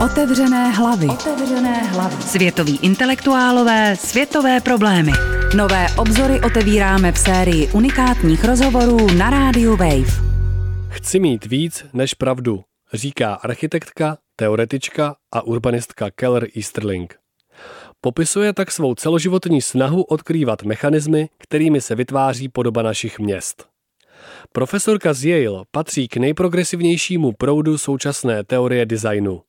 Otevřené hlavy. Otevřené hlavy. Světoví intelektuálové, světové problémy. Nové obzory otevíráme v sérii unikátních rozhovorů na rádiu Wave. Chci mít víc než pravdu, říká architektka, teoretička a urbanistka Keller Easterling. Popisuje tak svou celoživotní snahu odkrývat mechanismy, kterými se vytváří podoba našich měst. Profesorka z Yale patří k nejprogresivnějšímu proudu současné teorie designu.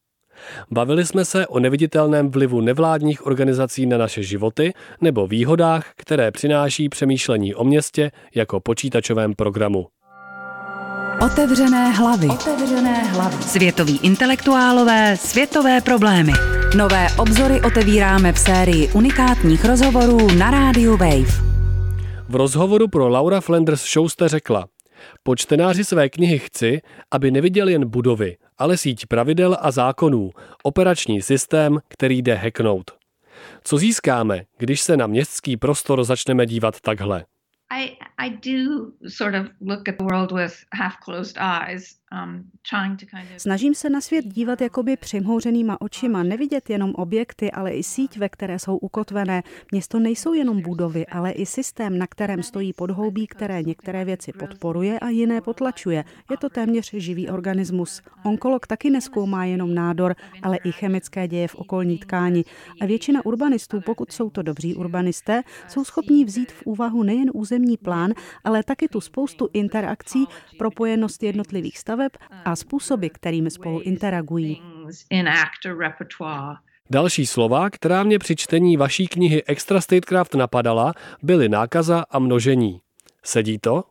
Bavili jsme se o neviditelném vlivu nevládních organizací na naše životy nebo výhodách, které přináší přemýšlení o městě jako počítačovém programu. Otevřené hlavy. Otevřené hlavy. Světoví intelektuálové, světové problémy. Nové obzory otevíráme v sérii unikátních rozhovorů na rádiu Wave. V rozhovoru pro Laura Flanders Show jste řekla, po čtenáři své knihy chci, aby neviděl jen budovy, ale síť pravidel a zákonů, operační systém, který jde hacknout. Co získáme, když se na městský prostor začneme dívat takhle? I, I do sort of look at the world with half-closed eyes Um, Snažím se na svět dívat jakoby přimhouřenýma očima, nevidět jenom objekty, ale i síť, ve které jsou ukotvené. Město nejsou jenom budovy, ale i systém, na kterém stojí podhoubí, které některé věci podporuje a jiné potlačuje. Je to téměř živý organismus. Onkolog taky neskoumá jenom nádor, ale i chemické děje v okolní tkáni. A většina urbanistů, pokud jsou to dobří urbanisté, jsou schopní vzít v úvahu nejen územní plán, ale taky tu spoustu interakcí, propojenost jednotlivých staveb staveb a způsoby, kterými spolu interagují. Další slova, která mě při čtení vaší knihy Extra Statecraft napadala, byly nákaza a množení. Sedí to?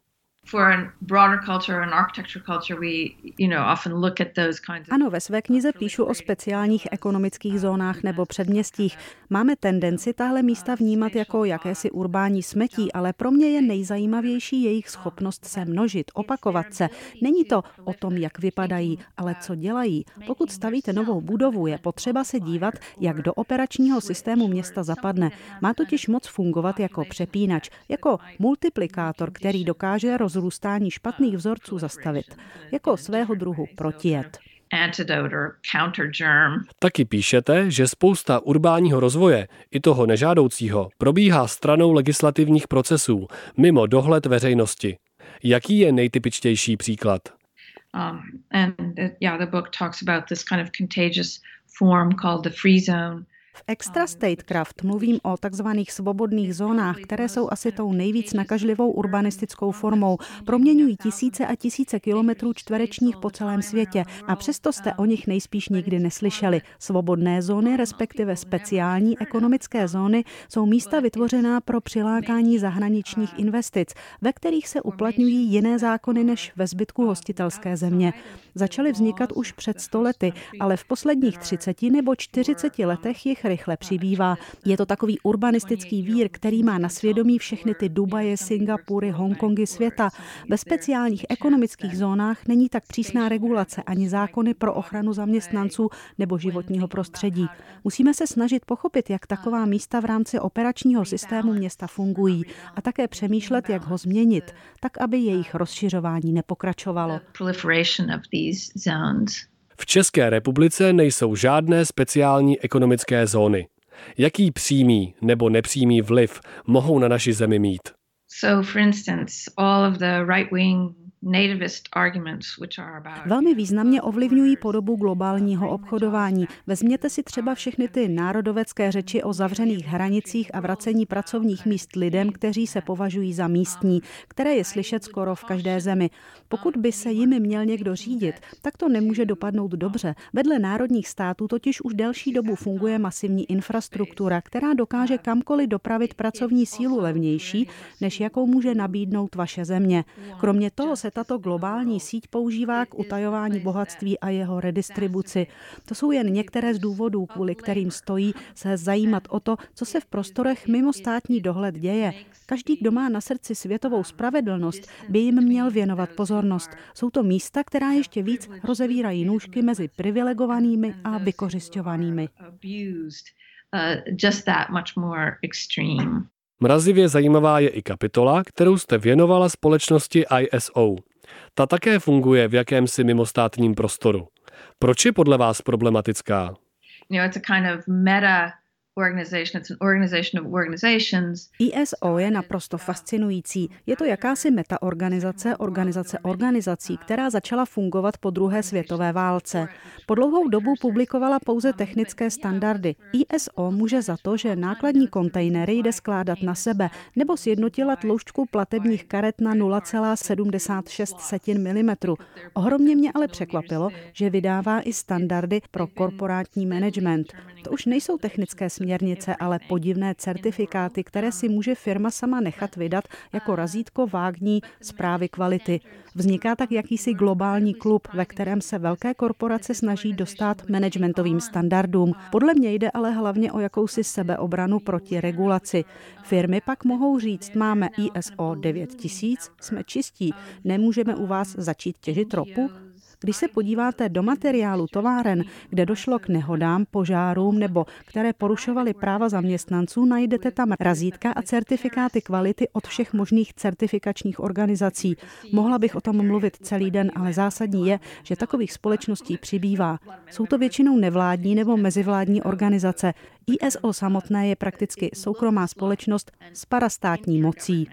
Ano, ve své knize píšu o speciálních ekonomických zónách nebo předměstích. Máme tendenci tahle místa vnímat jako jakési urbání smetí, ale pro mě je nejzajímavější jejich schopnost se množit, opakovat se. Není to o tom, jak vypadají, ale co dělají. Pokud stavíte novou budovu, je potřeba se dívat, jak do operačního systému města zapadne. Má totiž moc fungovat jako přepínač, jako multiplikátor, který dokáže roz rozrůstání špatných vzorců zastavit, jako svého druhu protijet. Taky píšete, že spousta urbánního rozvoje, i toho nežádoucího, probíhá stranou legislativních procesů, mimo dohled veřejnosti. Jaký je nejtypičtější příklad? Um, and uh, yeah, the book talks about this kind of contagious form called the free zone. V Extra Statecraft mluvím o takzvaných svobodných zónách, které jsou asi tou nejvíc nakažlivou urbanistickou formou. Proměňují tisíce a tisíce kilometrů čtverečních po celém světě a přesto jste o nich nejspíš nikdy neslyšeli. Svobodné zóny, respektive speciální ekonomické zóny, jsou místa vytvořená pro přilákání zahraničních investic, ve kterých se uplatňují jiné zákony než ve zbytku hostitelské země. Začaly vznikat už před stolety, ale v posledních 30 nebo 40 letech jich rychle přibývá. Je to takový urbanistický vír, který má na svědomí všechny ty Dubaje, Singapury, Hongkongy světa. Ve speciálních ekonomických zónách není tak přísná regulace ani zákony pro ochranu zaměstnanců nebo životního prostředí. Musíme se snažit pochopit, jak taková místa v rámci operačního systému města fungují a také přemýšlet, jak ho změnit, tak aby jejich rozšiřování nepokračovalo. V České republice nejsou žádné speciální ekonomické zóny. Jaký přímý nebo nepřímý vliv mohou na naši zemi mít? So, for instance, all of the right-wing Velmi významně ovlivňují podobu globálního obchodování. Vezměte si třeba všechny ty národovecké řeči o zavřených hranicích a vracení pracovních míst lidem, kteří se považují za místní, které je slyšet skoro v každé zemi. Pokud by se jimi měl někdo řídit, tak to nemůže dopadnout dobře. Vedle národních států totiž už delší dobu funguje masivní infrastruktura, která dokáže kamkoliv dopravit pracovní sílu levnější, než jakou může nabídnout vaše země. Kromě toho se tato globální síť používá k utajování bohatství a jeho redistribuci. To jsou jen některé z důvodů, kvůli kterým stojí se zajímat o to, co se v prostorech mimo státní dohled děje. Každý, kdo má na srdci světovou spravedlnost, by jim měl věnovat pozornost. Jsou to místa, která ještě víc rozevírají nůžky mezi privilegovanými a vykořišťovanými. Mrazivě zajímavá je i kapitola, kterou jste věnovala společnosti ISO. Ta také funguje v jakémsi mimostátním prostoru. Proč je podle vás problematická? You know, it's a kind of meta ISO je naprosto fascinující. Je to jakási metaorganizace, organizace organizací, která začala fungovat po druhé světové válce. Po dlouhou dobu publikovala pouze technické standardy. ISO může za to, že nákladní kontejnery jde skládat na sebe, nebo sjednotila tloušťku platebních karet na 0,76 mm. Ohromně mě ale překvapilo, že vydává i standardy pro korporátní management. To už nejsou technické směrnice, ale podivné certifikáty, které si může firma sama nechat vydat jako razítko vágní zprávy kvality. Vzniká tak jakýsi globální klub, ve kterém se velké korporace snaží dostat managementovým standardům. Podle mě jde ale hlavně o jakousi sebeobranu proti regulaci. Firmy pak mohou říct, máme ISO 9000, jsme čistí, nemůžeme u vás začít těžit ropu, když se podíváte do materiálu továren, kde došlo k nehodám, požárům nebo které porušovaly práva zaměstnanců, najdete tam razítka a certifikáty kvality od všech možných certifikačních organizací. Mohla bych o tom mluvit celý den, ale zásadní je, že takových společností přibývá. Jsou to většinou nevládní nebo mezivládní organizace. ISO samotné je prakticky soukromá společnost s parastátní mocí.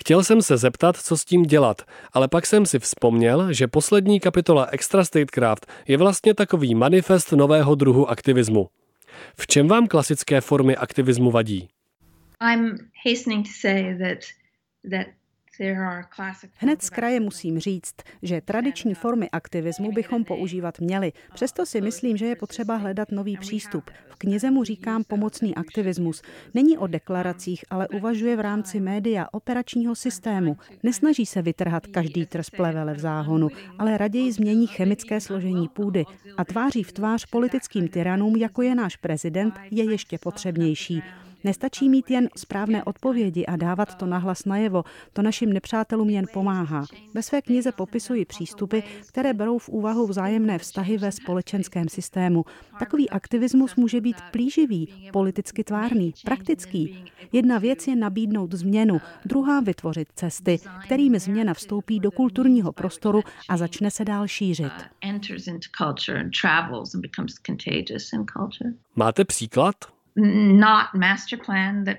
Chtěl jsem se zeptat, co s tím dělat, ale pak jsem si vzpomněl, že poslední kapitola Extra Statecraft je vlastně takový manifest nového druhu aktivismu. V čem vám klasické formy aktivismu vadí? I'm hastening to say that that Hned z kraje musím říct, že tradiční formy aktivismu bychom používat měli. Přesto si myslím, že je potřeba hledat nový přístup. V knize mu říkám pomocný aktivismus. Není o deklaracích, ale uvažuje v rámci média operačního systému. Nesnaží se vytrhat každý trs plevele v záhonu, ale raději změní chemické složení půdy a tváří v tvář politickým tyranům, jako je náš prezident, je ještě potřebnější. Nestačí mít jen správné odpovědi a dávat to nahlas najevo, to našim nepřátelům jen pomáhá. Ve své knize popisuji přístupy, které berou v úvahu vzájemné vztahy ve společenském systému. Takový aktivismus může být plíživý, politicky tvárný, praktický. Jedna věc je nabídnout změnu, druhá vytvořit cesty, kterými změna vstoupí do kulturního prostoru a začne se dál šířit. Máte příklad? Not master plan that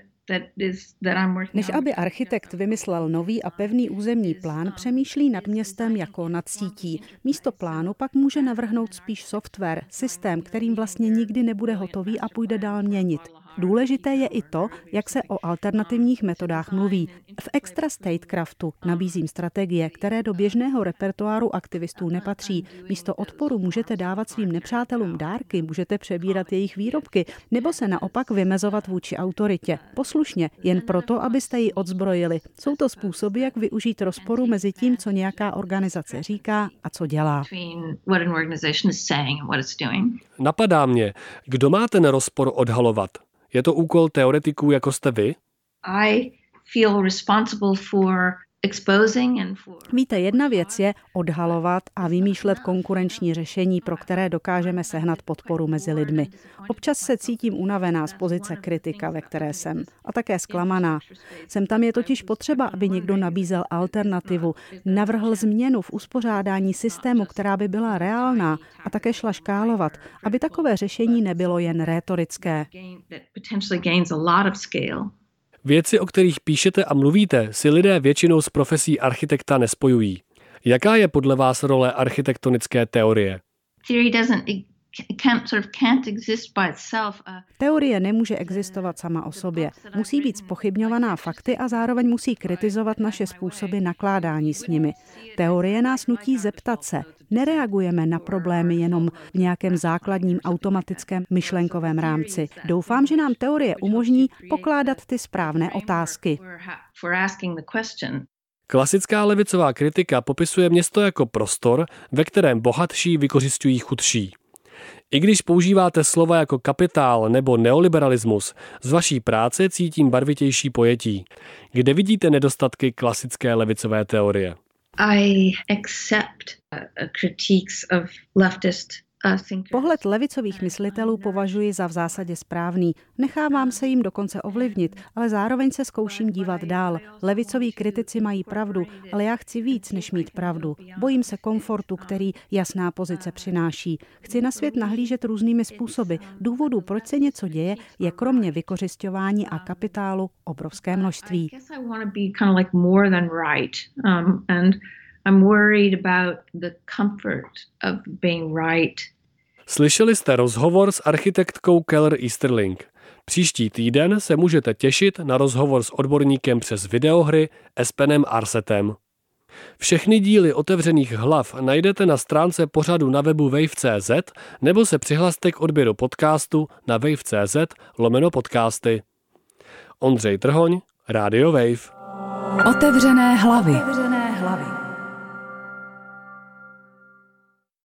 než aby architekt vymyslel nový a pevný územní plán, přemýšlí nad městem jako nad sítí. Místo plánu pak může navrhnout spíš software, systém, kterým vlastně nikdy nebude hotový a půjde dál měnit. Důležité je i to, jak se o alternativních metodách mluví. V Extra Statecraftu nabízím strategie, které do běžného repertoáru aktivistů nepatří. Místo odporu můžete dávat svým nepřátelům dárky, můžete přebírat jejich výrobky, nebo se naopak vymezovat vůči autoritě. Poslušně, jen proto, abyste ji odzbrojili. Jsou to způsoby, jak využít rozporu mezi tím, co nějaká organizace říká a co dělá. Napadá mě, kdo má ten rozpor odhalovat? Je to úkol teoretiků, jako jste vy? I feel responsible for Víte, jedna věc je odhalovat a vymýšlet konkurenční řešení, pro které dokážeme sehnat podporu mezi lidmi. Občas se cítím unavená z pozice kritika, ve které jsem, a také zklamaná. Sem tam je totiž potřeba, aby někdo nabízel alternativu, navrhl změnu v uspořádání systému, která by byla reálná a také šla škálovat, aby takové řešení nebylo jen rétorické. Věci, o kterých píšete a mluvíte, si lidé většinou s profesí architekta nespojují. Jaká je podle vás role architektonické teorie? Teorie nemůže existovat sama o sobě. Musí být spochybňovaná fakty a zároveň musí kritizovat naše způsoby nakládání s nimi. Teorie nás nutí zeptat se, Nereagujeme na problémy jenom v nějakém základním automatickém myšlenkovém rámci. Doufám, že nám teorie umožní pokládat ty správné otázky. Klasická levicová kritika popisuje město jako prostor, ve kterém bohatší vykořišťují chudší. I když používáte slova jako kapitál nebo neoliberalismus, z vaší práce cítím barvitější pojetí. Kde vidíte nedostatky klasické levicové teorie? I accept uh, critiques of leftist Pohled levicových myslitelů považuji za v zásadě správný. Nechávám se jim dokonce ovlivnit, ale zároveň se zkouším dívat dál. Levicoví kritici mají pravdu, ale já chci víc, než mít pravdu. Bojím se komfortu, který jasná pozice přináší. Chci na svět nahlížet různými způsoby. Důvodů, proč se něco děje, je kromě vykořišťování a kapitálu obrovské množství. I'm worried about the comfort of being right. Slyšeli jste rozhovor s architektkou Keller Easterling. Příští týden se můžete těšit na rozhovor s odborníkem přes videohry Espenem Arsetem. Všechny díly otevřených hlav najdete na stránce pořadu na webu wave.cz nebo se přihlaste k odběru podcastu na wave.cz lomeno podcasty. Ondřej Trhoň, Radio Wave. Otevřené hlavy. Otevřené